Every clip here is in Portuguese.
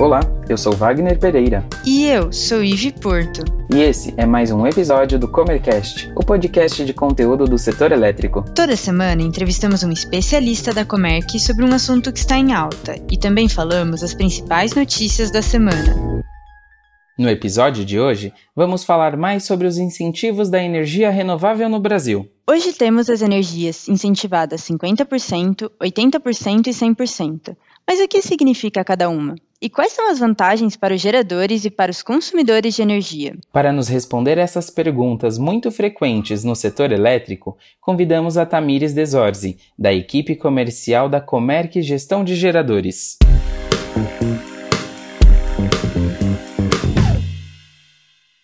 Olá, eu sou Wagner Pereira. E eu sou Ive Porto. E esse é mais um episódio do Comercast, o podcast de conteúdo do setor elétrico. Toda semana entrevistamos um especialista da Comerc sobre um assunto que está em alta e também falamos as principais notícias da semana. No episódio de hoje, vamos falar mais sobre os incentivos da energia renovável no Brasil. Hoje temos as energias incentivadas 50%, 80% e 100%. Mas o que significa cada uma? E quais são as vantagens para os geradores e para os consumidores de energia? Para nos responder essas perguntas muito frequentes no setor elétrico, convidamos a Tamires Desorzi, da equipe comercial da Comerc Gestão de Geradores.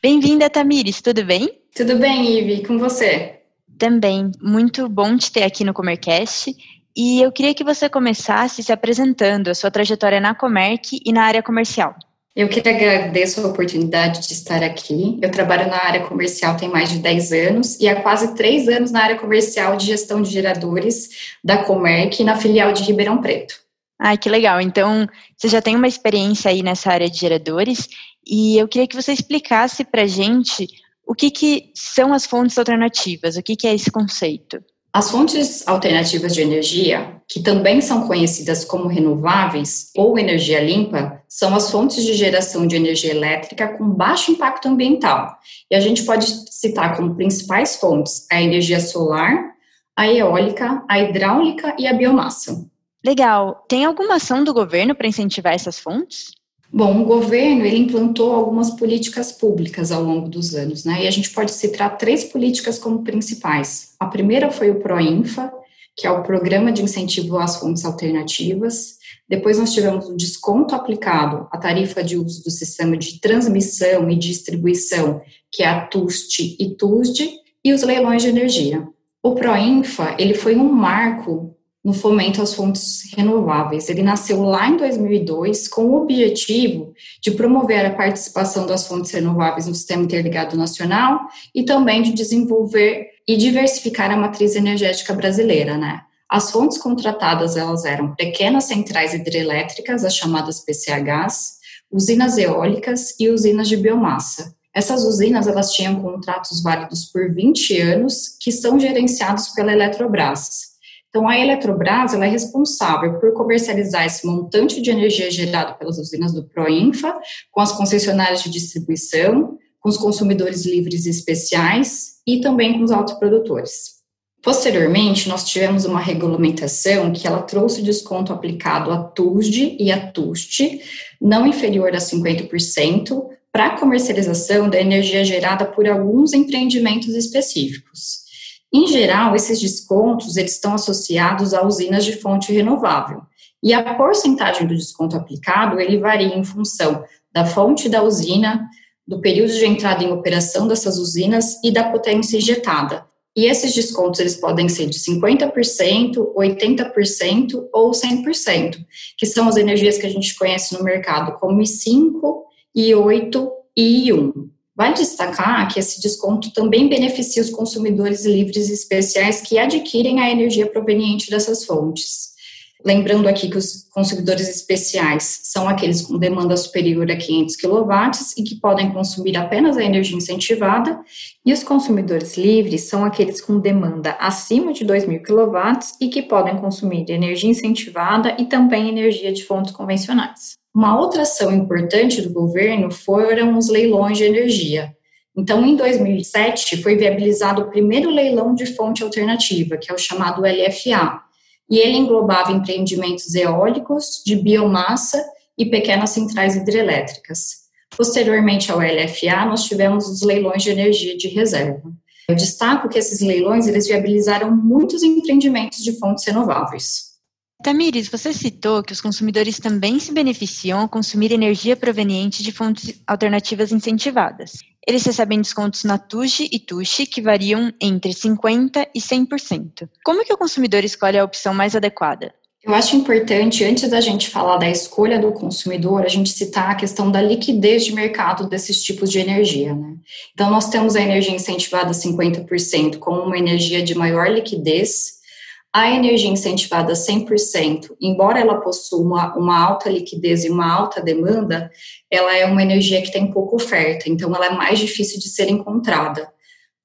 Bem-vinda, Tamires, tudo bem? Tudo bem, Ive, com você? Também, muito bom te ter aqui no Comercast. E eu queria que você começasse se apresentando a sua trajetória na Comerc e na área comercial. Eu que agradeço a oportunidade de estar aqui. Eu trabalho na área comercial tem mais de 10 anos e há quase 3 anos na área comercial de gestão de geradores da Comerc na filial de Ribeirão Preto. Ai, que legal. Então, você já tem uma experiência aí nessa área de geradores e eu queria que você explicasse para a gente o que, que são as fontes alternativas, o que, que é esse conceito. As fontes alternativas de energia, que também são conhecidas como renováveis ou energia limpa, são as fontes de geração de energia elétrica com baixo impacto ambiental. E a gente pode citar como principais fontes a energia solar, a eólica, a hidráulica e a biomassa. Legal. Tem alguma ação do governo para incentivar essas fontes? Bom, o governo ele implantou algumas políticas públicas ao longo dos anos, né? E a gente pode citar três políticas como principais. A primeira foi o Proinfa, que é o Programa de Incentivo às Fontes Alternativas. Depois nós tivemos o desconto aplicado à tarifa de uso do sistema de transmissão e distribuição, que é a TUST e TUSD, e os leilões de energia. O Proinfa, ele foi um marco no fomento às fontes renováveis. Ele nasceu lá em 2002 com o objetivo de promover a participação das fontes renováveis no sistema interligado nacional e também de desenvolver e diversificar a matriz energética brasileira, né? As fontes contratadas elas eram pequenas centrais hidrelétricas, as chamadas PCHs, usinas eólicas e usinas de biomassa. Essas usinas elas tinham contratos válidos por 20 anos, que são gerenciados pela Eletrobras. Então, a Eletrobras ela é responsável por comercializar esse montante de energia gerado pelas usinas do Proinfa, com as concessionárias de distribuição, com os consumidores livres e especiais e também com os autoprodutores. Posteriormente, nós tivemos uma regulamentação que ela trouxe desconto aplicado a TUSD e a TUST, não inferior a 50%, para comercialização da energia gerada por alguns empreendimentos específicos. Em geral, esses descontos eles estão associados a usinas de fonte renovável. E a porcentagem do desconto aplicado, ele varia em função da fonte da usina, do período de entrada em operação dessas usinas e da potência injetada. E esses descontos eles podem ser de 50%, 80% ou 100%, que são as energias que a gente conhece no mercado como I5, I8 e I1. Vale destacar que esse desconto também beneficia os consumidores livres e especiais que adquirem a energia proveniente dessas fontes. Lembrando aqui que os consumidores especiais são aqueles com demanda superior a 500 kW e que podem consumir apenas a energia incentivada, e os consumidores livres são aqueles com demanda acima de 2.000 kW e que podem consumir energia incentivada e também energia de fontes convencionais. Uma outra ação importante do governo foram os leilões de energia. Então, em 2007, foi viabilizado o primeiro leilão de fonte alternativa, que é o chamado LFA, e ele englobava empreendimentos eólicos, de biomassa e pequenas centrais hidrelétricas. Posteriormente ao LFA, nós tivemos os leilões de energia de reserva. Eu destaco que esses leilões eles viabilizaram muitos empreendimentos de fontes renováveis. Tamires, você citou que os consumidores também se beneficiam ao consumir energia proveniente de fontes alternativas incentivadas. Eles recebem descontos na TUJ e TUXI que variam entre 50% e 100%. Como que o consumidor escolhe a opção mais adequada? Eu acho importante, antes da gente falar da escolha do consumidor, a gente citar a questão da liquidez de mercado desses tipos de energia. Né? Então, nós temos a energia incentivada 50% como uma energia de maior liquidez, A energia incentivada 100%, embora ela possua uma, uma, alta liquidez e uma alta demanda, ela é uma energia que tem pouca oferta, então ela é mais difícil de ser encontrada.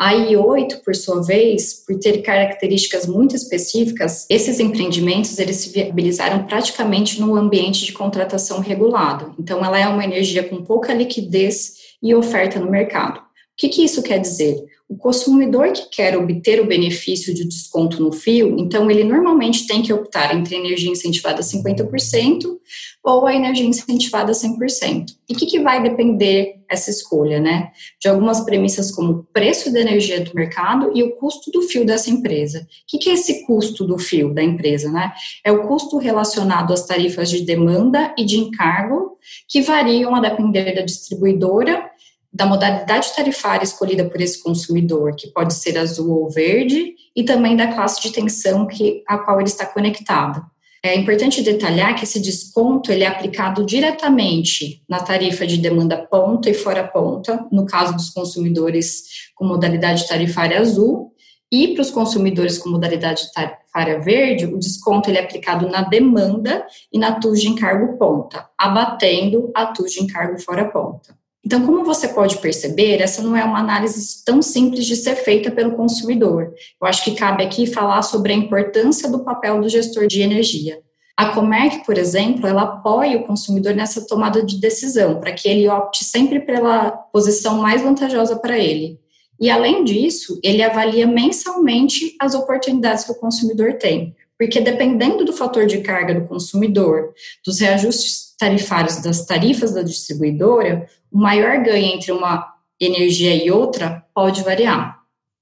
A I8, por sua vez, por ter características muito específicas, esses empreendimentos eles se viabilizaram praticamente no ambiente de contratação regulado. Então, ela é uma energia com pouca liquidez e oferta no mercado. O que, que isso quer dizer? O consumidor que quer obter o benefício de desconto no fio, então ele normalmente tem que optar entre energia incentivada 50% ou a energia incentivada 100%. E o que, que vai depender essa escolha, né? De algumas premissas como o preço da energia do mercado e o custo do fio dessa empresa. O que, que é esse custo do fio da empresa, né? É o custo relacionado às tarifas de demanda e de encargo, que variam a depender da distribuidora da modalidade tarifária escolhida por esse consumidor, que pode ser azul ou verde, e também da classe de tensão que, a qual ele está conectado. É importante detalhar que esse desconto ele é aplicado diretamente na tarifa de demanda ponta e fora ponta, no caso dos consumidores com modalidade tarifária azul, e para os consumidores com modalidade tarifária verde, o desconto ele é aplicado na demanda e na TUS de encargo ponta, abatendo a TUS de encargo fora ponta. Então, como você pode perceber, essa não é uma análise tão simples de ser feita pelo consumidor. Eu acho que cabe aqui falar sobre a importância do papel do gestor de energia. A Comerc, por exemplo, ela apoia o consumidor nessa tomada de decisão, para que ele opte sempre pela posição mais vantajosa para ele. E, além disso, ele avalia mensalmente as oportunidades que o consumidor tem, porque dependendo do fator de carga do consumidor, dos reajustes tarifários das tarifas da distribuidora, o maior ganho entre uma energia e outra pode variar.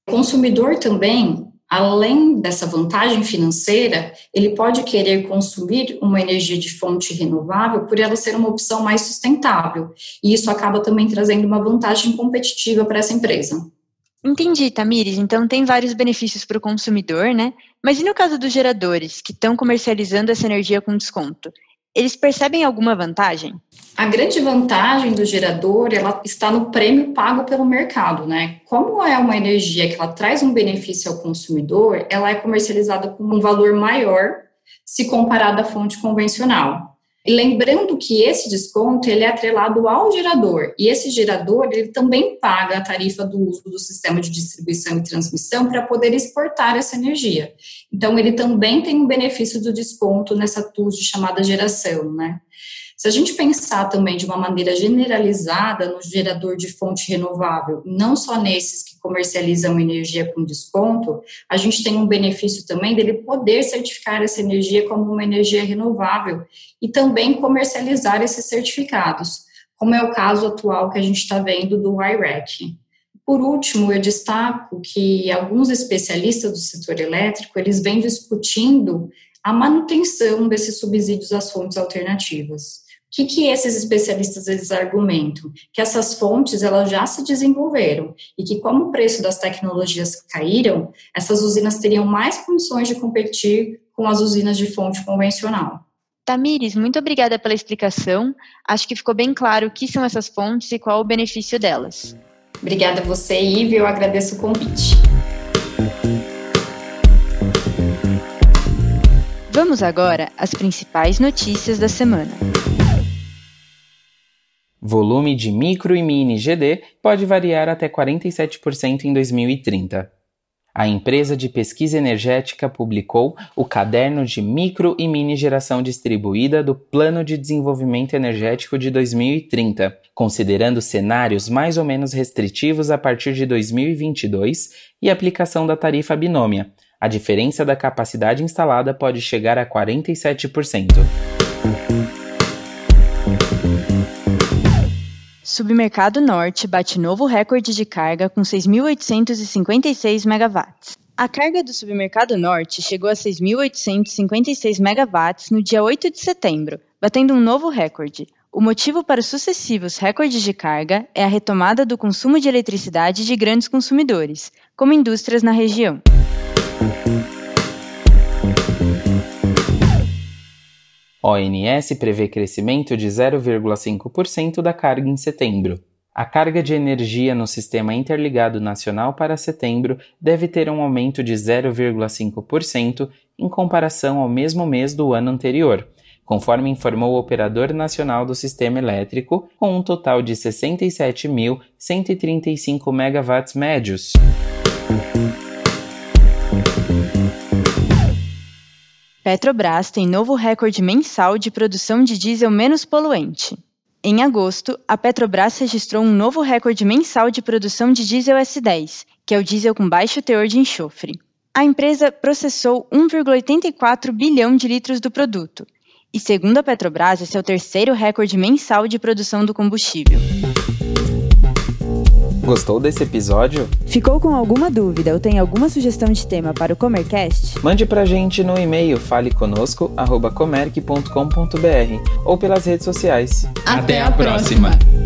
O consumidor também, além dessa vantagem financeira, ele pode querer consumir uma energia de fonte renovável por ela ser uma opção mais sustentável, e isso acaba também trazendo uma vantagem competitiva para essa empresa. Entendi, Tamires. Então tem vários benefícios para o consumidor, né? Mas e no caso dos geradores, que estão comercializando essa energia com desconto? Eles percebem alguma vantagem? A grande vantagem do gerador, ela está no prêmio pago pelo mercado, né? Como é uma energia que ela traz um benefício ao consumidor, ela é comercializada com um valor maior se comparada à fonte convencional. E lembrando que esse desconto ele é atrelado ao gerador, e esse gerador ele também paga a tarifa do uso do sistema de distribuição e transmissão para poder exportar essa energia. Então ele também tem um benefício do desconto nessa TUS de chamada geração, né? Se a gente pensar também de uma maneira generalizada no gerador de fonte renovável, não só nesses que comercializam energia com desconto, a gente tem um benefício também dele poder certificar essa energia como uma energia renovável e também comercializar esses certificados, como é o caso atual que a gente está vendo do IREC. Por último, eu destaco que alguns especialistas do setor elétrico, eles vêm discutindo a manutenção desses subsídios às fontes alternativas. O que, que esses especialistas eles argumentam? Que essas fontes elas já se desenvolveram e que como o preço das tecnologias caíram, essas usinas teriam mais condições de competir com as usinas de fonte convencional. Tamires, muito obrigada pela explicação. Acho que ficou bem claro o que são essas fontes e qual o benefício delas. Obrigada a você, Ive, eu agradeço o convite. Vamos agora às principais notícias da semana. Volume de micro e mini GD pode variar até 47% em 2030. A empresa de pesquisa energética publicou o Caderno de Micro e Mini Geração Distribuída do Plano de Desenvolvimento Energético de 2030, considerando cenários mais ou menos restritivos a partir de 2022 e aplicação da tarifa binômia. A diferença da capacidade instalada pode chegar a 47%. Submercado Norte bate novo recorde de carga com 6.856 megawatts. A carga do Submercado Norte chegou a 6.856 megawatts no dia 8 de setembro, batendo um novo recorde. O motivo para os sucessivos recordes de carga é a retomada do consumo de eletricidade de grandes consumidores, como indústrias na região. ONS prevê crescimento de 0,5% da carga em setembro. A carga de energia no Sistema Interligado Nacional para setembro deve ter um aumento de 0,5% em comparação ao mesmo mês do ano anterior, conforme informou o Operador Nacional do Sistema Elétrico, com um total de 67.135 megawatts médios. Petrobras tem novo recorde mensal de produção de diesel menos poluente. Em agosto, a Petrobras registrou um novo recorde mensal de produção de diesel S10, que é o diesel com baixo teor de enxofre. A empresa processou 1,84 bilhão de litros do produto, e segundo a Petrobras, esse é o terceiro recorde mensal de produção do combustível. Gostou desse episódio? Ficou com alguma dúvida ou tem alguma sugestão de tema para o Comercast? Mande pra gente no e-mail faleconosco@comerc.com.br ou pelas redes sociais. Até, Até a próxima. próxima.